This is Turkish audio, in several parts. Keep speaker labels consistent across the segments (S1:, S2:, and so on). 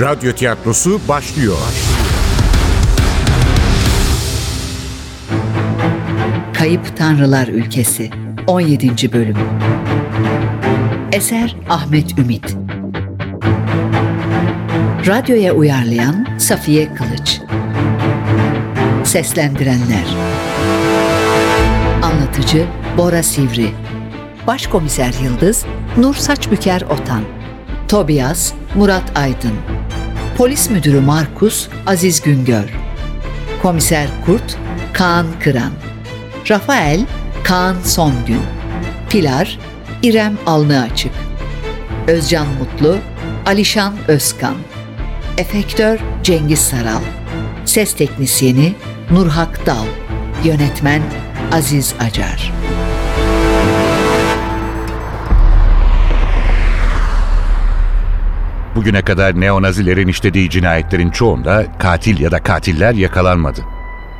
S1: Radyo tiyatrosu başlıyor.
S2: Kayıp Tanrılar Ülkesi 17. Bölüm. Eser Ahmet Ümit. Radyoya uyarlayan Safiye Kılıç. Seslendirenler. Anlatıcı Bora Sivri. Başkomiser Yıldız Nur Saçbüker Otan. Tobias Murat Aydın Polis Müdürü Markus Aziz Güngör. Komiser Kurt Kaan Kıran. Rafael Kaan Songün. Pilar İrem Alnıaçık. Özcan Mutlu Alişan Özkan. Efektör Cengiz Saral. Ses Teknisyeni Nurhak Dal. Yönetmen Aziz Acar
S1: Bugüne kadar neonazilerin işlediği cinayetlerin çoğunda katil ya da katiller yakalanmadı.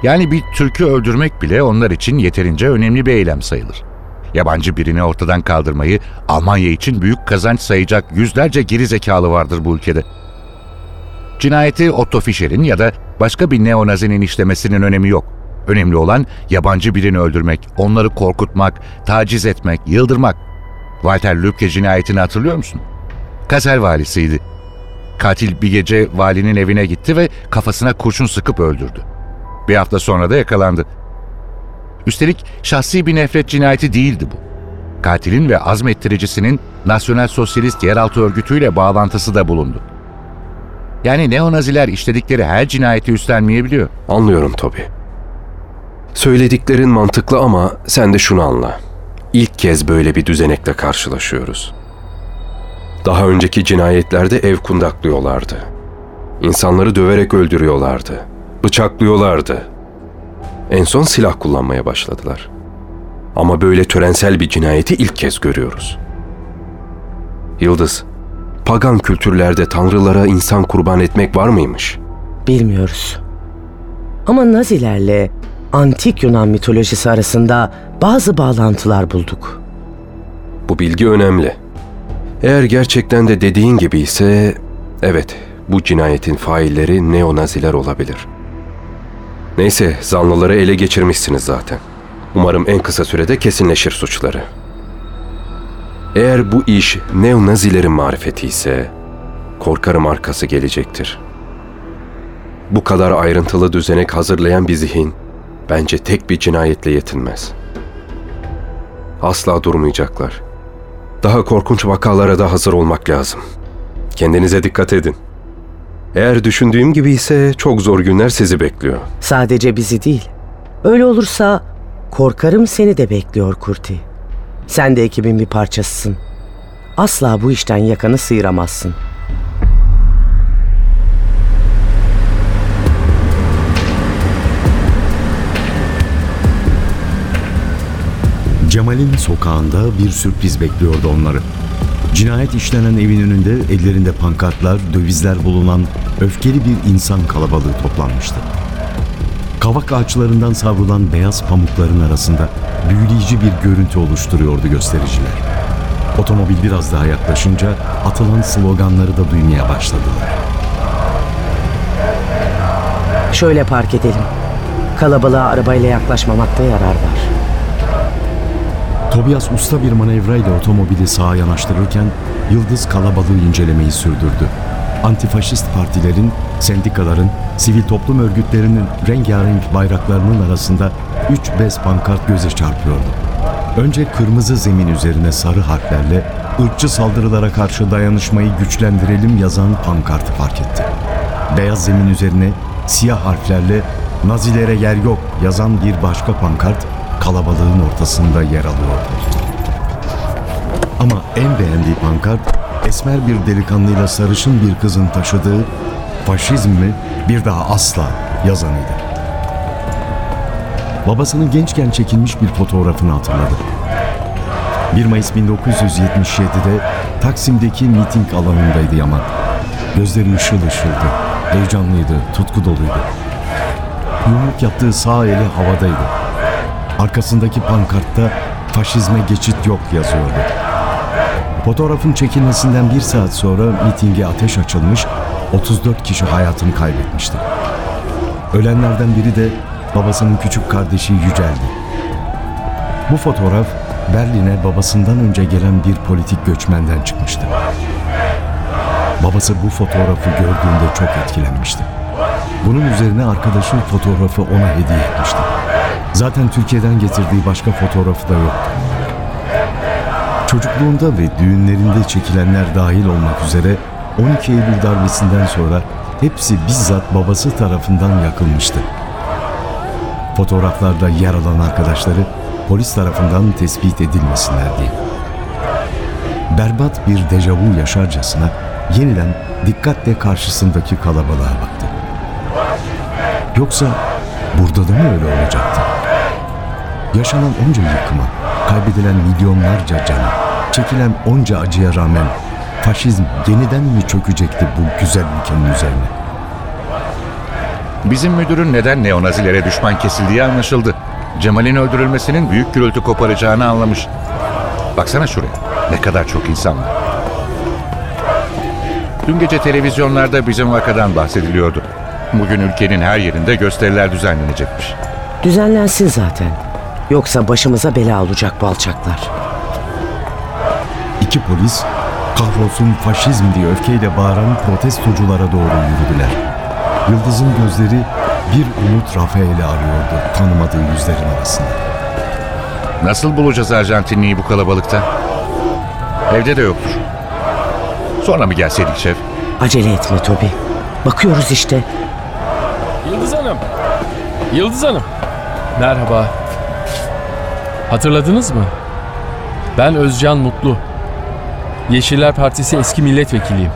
S1: Yani bir Türk'ü öldürmek bile onlar için yeterince önemli bir eylem sayılır. Yabancı birini ortadan kaldırmayı Almanya için büyük kazanç sayacak yüzlerce geri zekalı vardır bu ülkede. Cinayeti Otto Fischer'in ya da başka bir neonazinin işlemesinin önemi yok. Önemli olan yabancı birini öldürmek, onları korkutmak, taciz etmek, yıldırmak. Walter Lübke cinayetini hatırlıyor musun? Kaser valisiydi. Katil bir gece valinin evine gitti ve kafasına kurşun sıkıp öldürdü. Bir hafta sonra da yakalandı. Üstelik şahsi bir nefret cinayeti değildi bu. Katilin ve azmettiricisinin Nasyonel Sosyalist Yeraltı Örgütü'yle bağlantısı da bulundu. Yani neonaziler işledikleri her cinayeti üstlenmeyebiliyor.
S3: Anlıyorum Toby. Söylediklerin mantıklı ama sen de şunu anla. İlk kez böyle bir düzenekle karşılaşıyoruz. Daha önceki cinayetlerde ev kundaklıyorlardı. İnsanları döverek öldürüyorlardı. Bıçaklıyorlardı. En son silah kullanmaya başladılar. Ama böyle törensel bir cinayeti ilk kez görüyoruz. Yıldız, pagan kültürlerde tanrılara insan kurban etmek var mıymış?
S4: Bilmiyoruz. Ama Nazilerle antik Yunan mitolojisi arasında bazı bağlantılar bulduk.
S3: Bu bilgi önemli. Eğer gerçekten de dediğin gibi ise evet bu cinayetin failleri neonaziler olabilir. Neyse zanlıları ele geçirmişsiniz zaten. Umarım en kısa sürede kesinleşir suçları. Eğer bu iş neonazilerin marifeti ise korkarım arkası gelecektir. Bu kadar ayrıntılı düzenek hazırlayan bir zihin bence tek bir cinayetle yetinmez. Asla durmayacaklar. Daha korkunç vakalara da hazır olmak lazım. Kendinize dikkat edin. Eğer düşündüğüm gibi ise çok zor günler sizi bekliyor.
S4: Sadece bizi değil. Öyle olursa korkarım seni de bekliyor Kurti. Sen de ekibin bir parçasısın. Asla bu işten yakanı sıyıramazsın.
S5: Cemal'in sokağında bir sürpriz bekliyordu onları. Cinayet işlenen evin önünde ellerinde pankartlar, dövizler bulunan öfkeli bir insan kalabalığı toplanmıştı. Kavak ağaçlarından savrulan beyaz pamukların arasında büyüleyici bir görüntü oluşturuyordu göstericiler. Otomobil biraz daha yaklaşınca atılan sloganları da duymaya başladılar.
S4: Şöyle park edelim. Kalabalığa arabayla yaklaşmamakta yarar var.
S5: Tobias usta bir manevrayla otomobili sağa yanaştırırken Yıldız kalabalığı incelemeyi sürdürdü. Antifaşist partilerin, sendikaların, sivil toplum örgütlerinin rengarenk bayraklarının arasında üç bez pankart göze çarpıyordu. Önce kırmızı zemin üzerine sarı harflerle ırkçı saldırılara karşı dayanışmayı güçlendirelim yazan pankartı fark etti. Beyaz zemin üzerine siyah harflerle Nazilere yer yok yazan bir başka pankart kalabalığın ortasında yer alıyordu. Ama en beğendiği pankart esmer bir delikanlıyla sarışın bir kızın taşıdığı faşizmi bir daha asla yazanıydı. Babasının gençken çekilmiş bir fotoğrafını hatırladı. 1 Mayıs 1977'de Taksim'deki miting alanındaydı Yaman. Gözleri ışıl ışıldı, heyecanlıydı, tutku doluydu. Yumruk yaptığı sağ eli havadaydı. Arkasındaki pankartta faşizme geçit yok yazıyordu. Fotoğrafın çekilmesinden bir saat sonra mitinge ateş açılmış, 34 kişi hayatını kaybetmişti. Ölenlerden biri de babasının küçük kardeşi Yücel'di. Bu fotoğraf Berlin'e babasından önce gelen bir politik göçmenden çıkmıştı. Babası bu fotoğrafı gördüğünde çok etkilenmişti. Bunun üzerine arkadaşı fotoğrafı ona hediye etmişti. Zaten Türkiye'den getirdiği başka fotoğrafı da yoktu. Çocukluğunda ve düğünlerinde çekilenler dahil olmak üzere 12 Eylül darbesinden sonra hepsi bizzat babası tarafından yakılmıştı. Fotoğraflarda yer alan arkadaşları polis tarafından tespit edilmesinler diye. Berbat bir dejavu yaşarcasına yeniden dikkatle karşısındaki kalabalığa baktı. Yoksa burada da mı öyle olacaktı? Yaşanan onca yıkıma, kaybedilen milyonlarca cana, çekilen onca acıya rağmen faşizm yeniden mi çökecekti bu güzel ülkenin üzerine?
S1: Bizim müdürün neden neonazilere düşman kesildiği anlaşıldı. Cemal'in öldürülmesinin büyük gürültü koparacağını anlamış. Baksana şuraya. Ne kadar çok insan var. Dün gece televizyonlarda bizim vakadan bahsediliyordu. Bugün ülkenin her yerinde gösteriler düzenlenecekmiş.
S4: Düzenlensin zaten. Yoksa başımıza bela olacak bu alçaklar.
S5: İki polis kahrolsun faşizm diye öfkeyle bağıran protestoculara doğru yürüdüler. Yıldız'ın gözleri bir umut Rafael'i arıyordu tanımadığı yüzlerin arasında.
S1: Nasıl bulacağız Arjantinli'yi bu kalabalıkta? Evde de yoktur. Sonra mı gelseydik şef?
S4: Acele etme Tobi. Bakıyoruz işte.
S6: Yıldız Hanım. Yıldız Hanım. Merhaba. Hatırladınız mı? Ben Özcan Mutlu. Yeşiller Partisi eski milletvekiliyim.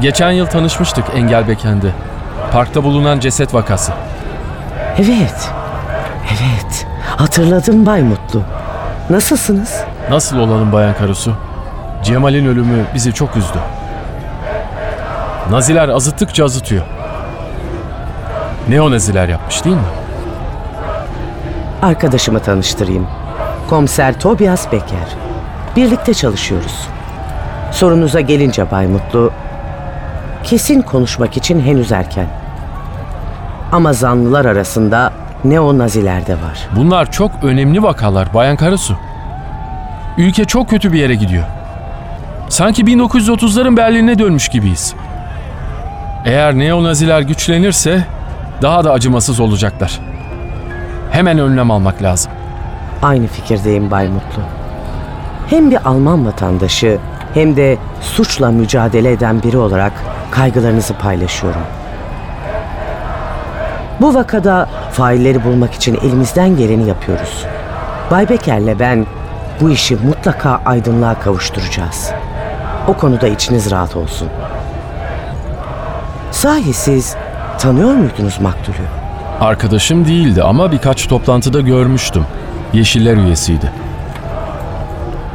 S6: Geçen yıl tanışmıştık Engelbeken'de. Parkta bulunan ceset vakası.
S4: Evet. Evet. Hatırladım Bay Mutlu. Nasılsınız?
S6: Nasıl olalım Bayan Karasu? Cemal'in ölümü bizi çok üzdü. Naziler azıttıkça azıtıyor. Neonaziler yapmış değil mi?
S4: Arkadaşımı tanıştırayım. Komiser Tobias Becker. Birlikte çalışıyoruz. Sorunuza gelince Bay Mutlu, kesin konuşmak için henüz erken. Ama zanlılar arasında neo-naziler de var.
S6: Bunlar çok önemli vakalar Bayan Karasu. Ülke çok kötü bir yere gidiyor. Sanki 1930'ların Berlin'e dönmüş gibiyiz. Eğer neonaziler güçlenirse daha da acımasız olacaklar. Hemen önlem almak lazım.
S4: Aynı fikirdeyim Bay Mutlu. Hem bir Alman vatandaşı hem de suçla mücadele eden biri olarak kaygılarınızı paylaşıyorum. Bu vakada failleri bulmak için elimizden geleni yapıyoruz. Bay Beker'le ben bu işi mutlaka aydınlığa kavuşturacağız. O konuda içiniz rahat olsun. Sahi siz tanıyor muydunuz Maktul'ü?
S6: Arkadaşım değildi ama birkaç toplantıda görmüştüm. Yeşiller üyesiydi.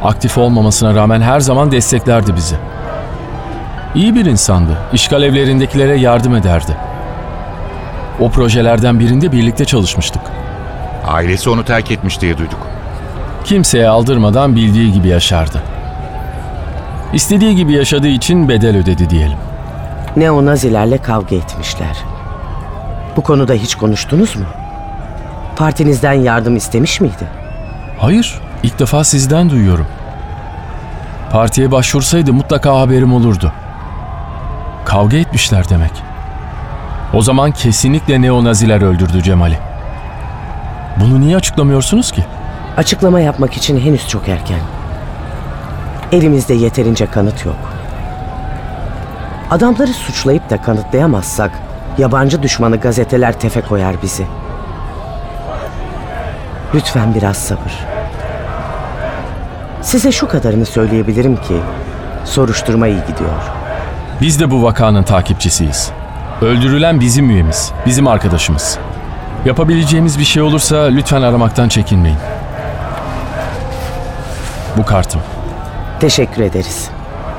S6: Aktif olmamasına rağmen her zaman desteklerdi bizi. İyi bir insandı. İşgal evlerindekilere yardım ederdi. O projelerden birinde birlikte çalışmıştık.
S1: Ailesi onu terk etmiş diye duyduk.
S6: Kimseye aldırmadan bildiği gibi yaşardı. İstediği gibi yaşadığı için bedel ödedi diyelim.
S4: Neonazilerle kavga etmişler. Bu konuda hiç konuştunuz mu? Partinizden yardım istemiş miydi?
S6: Hayır, ilk defa sizden duyuyorum. Partiye başvursaydı mutlaka haberim olurdu. Kavga etmişler demek. O zaman kesinlikle neonaziler öldürdü Cemal'i. Bunu niye açıklamıyorsunuz ki?
S4: Açıklama yapmak için henüz çok erken. Elimizde yeterince kanıt yok. Adamları suçlayıp da kanıtlayamazsak yabancı düşmanı gazeteler tefe koyar bizi. Lütfen biraz sabır. Size şu kadarını söyleyebilirim ki soruşturma iyi gidiyor.
S6: Biz de bu vakanın takipçisiyiz. Öldürülen bizim üyemiz, bizim arkadaşımız. Yapabileceğimiz bir şey olursa lütfen aramaktan çekinmeyin. Bu kartım.
S4: Teşekkür ederiz.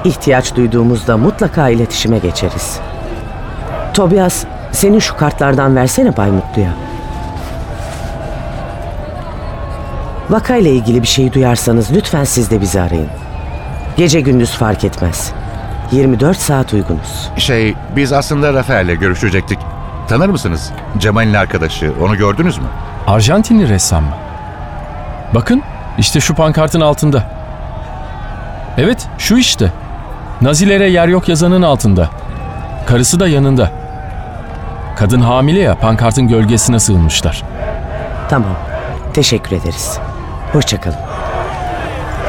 S4: İhtiyaç duyduğumuzda mutlaka iletişime geçeriz. Tobias, senin şu kartlardan versene Bay Mutlu'ya. Vakayla ilgili bir şey duyarsanız lütfen siz de bizi arayın. Gece gündüz fark etmez. 24 saat uygunuz.
S1: Şey, biz aslında Rafael'le görüşecektik. Tanır mısınız? Cemal'in arkadaşı. Onu gördünüz mü?
S6: Arjantinli ressam mı? Bakın işte şu pankartın altında. Evet şu işte. Nazilere yer yok yazanın altında. Karısı da yanında. Kadın hamile ya pankartın gölgesine sığınmışlar.
S4: Tamam. Teşekkür ederiz. Hoşçakalın.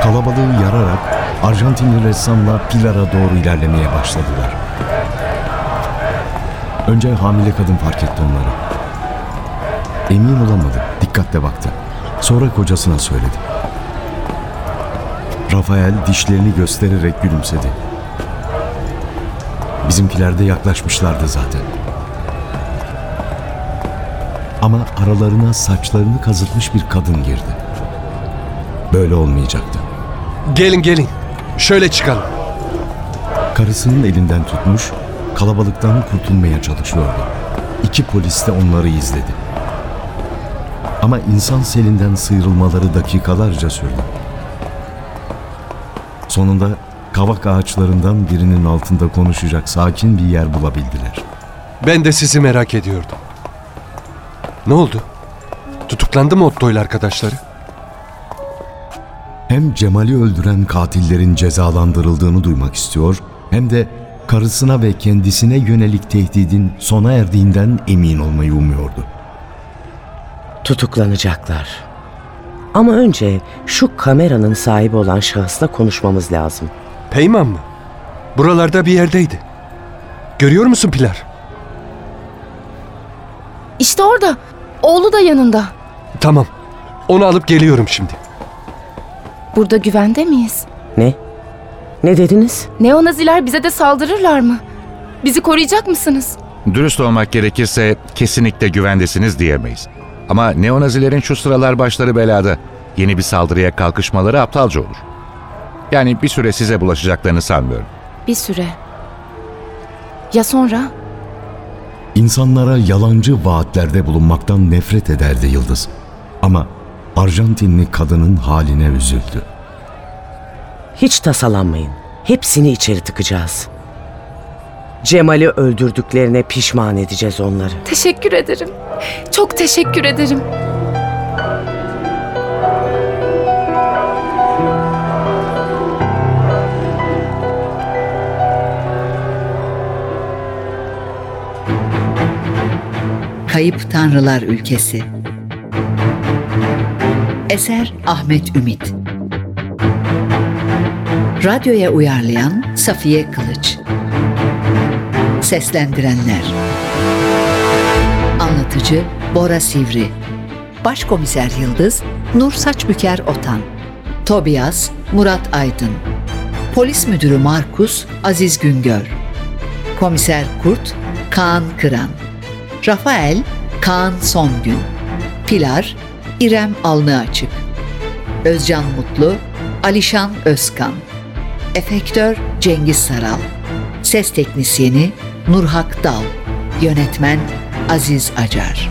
S5: Kalabalığı yararak Arjantinli ressamla Pilar'a doğru ilerlemeye başladılar. Önce hamile kadın fark etti onları. Emin olamadı, dikkatle baktı. Sonra kocasına söyledi. Rafael dişlerini göstererek gülümsedi. Bizimkiler de yaklaşmışlardı zaten. Ama aralarına saçlarını kazıtmış bir kadın girdi. Böyle olmayacaktı.
S7: Gelin gelin. Şöyle çıkalım.
S5: Karısının elinden tutmuş, kalabalıktan kurtulmaya çalışıyordu. İki polis de onları izledi. Ama insan selinden sıyrılmaları dakikalarca sürdü. Sonunda kavak ağaçlarından birinin altında konuşacak sakin bir yer bulabildiler.
S7: Ben de sizi merak ediyordum. Ne oldu? Tutuklandı mı Otto ile arkadaşları?
S5: Hem Cemal'i öldüren katillerin cezalandırıldığını duymak istiyor, hem de karısına ve kendisine yönelik tehdidin sona erdiğinden emin olmayı umuyordu.
S4: Tutuklanacaklar. Ama önce şu kameranın sahibi olan şahısla konuşmamız lazım.
S7: Peyman mı? Buralarda bir yerdeydi. Görüyor musun Pilar?
S8: İşte orada. Oğlu da yanında.
S7: Tamam. Onu alıp geliyorum şimdi.
S8: Burada güvende miyiz?
S4: Ne? Ne dediniz?
S8: Neonaziler bize de saldırırlar mı? Bizi koruyacak mısınız?
S1: Dürüst olmak gerekirse kesinlikle güvendesiniz diyemeyiz. Ama neonazilerin şu sıralar başları belada. Yeni bir saldırıya kalkışmaları aptalca olur. Yani bir süre size bulaşacaklarını sanmıyorum.
S8: Bir süre. Ya sonra?
S5: İnsanlara yalancı vaatlerde bulunmaktan nefret ederdi Yıldız. Ama Arjantinli kadının haline üzüldü.
S4: Hiç tasalanmayın. Hepsini içeri tıkacağız. Cemal'i öldürdüklerine pişman edeceğiz onları.
S8: Teşekkür ederim. Çok teşekkür ederim.
S2: Kayıp Tanrılar Ülkesi. Eser Ahmet Ümit. Radyoya uyarlayan Safiye Kılıç. Seslendirenler. Anlatıcı Bora Sivri. Başkomiser Yıldız Nur Saçbüker Otan. Tobias Murat Aydın. Polis Müdürü Markus Aziz Güngör. Komiser Kurt Kaan Kıran Rafael Kaan Songün Pilar İrem Alnıaçık Özcan Mutlu Alişan Özkan Efektör Cengiz Saral Ses Teknisyeni Nurhak Dal Yönetmen Aziz Acar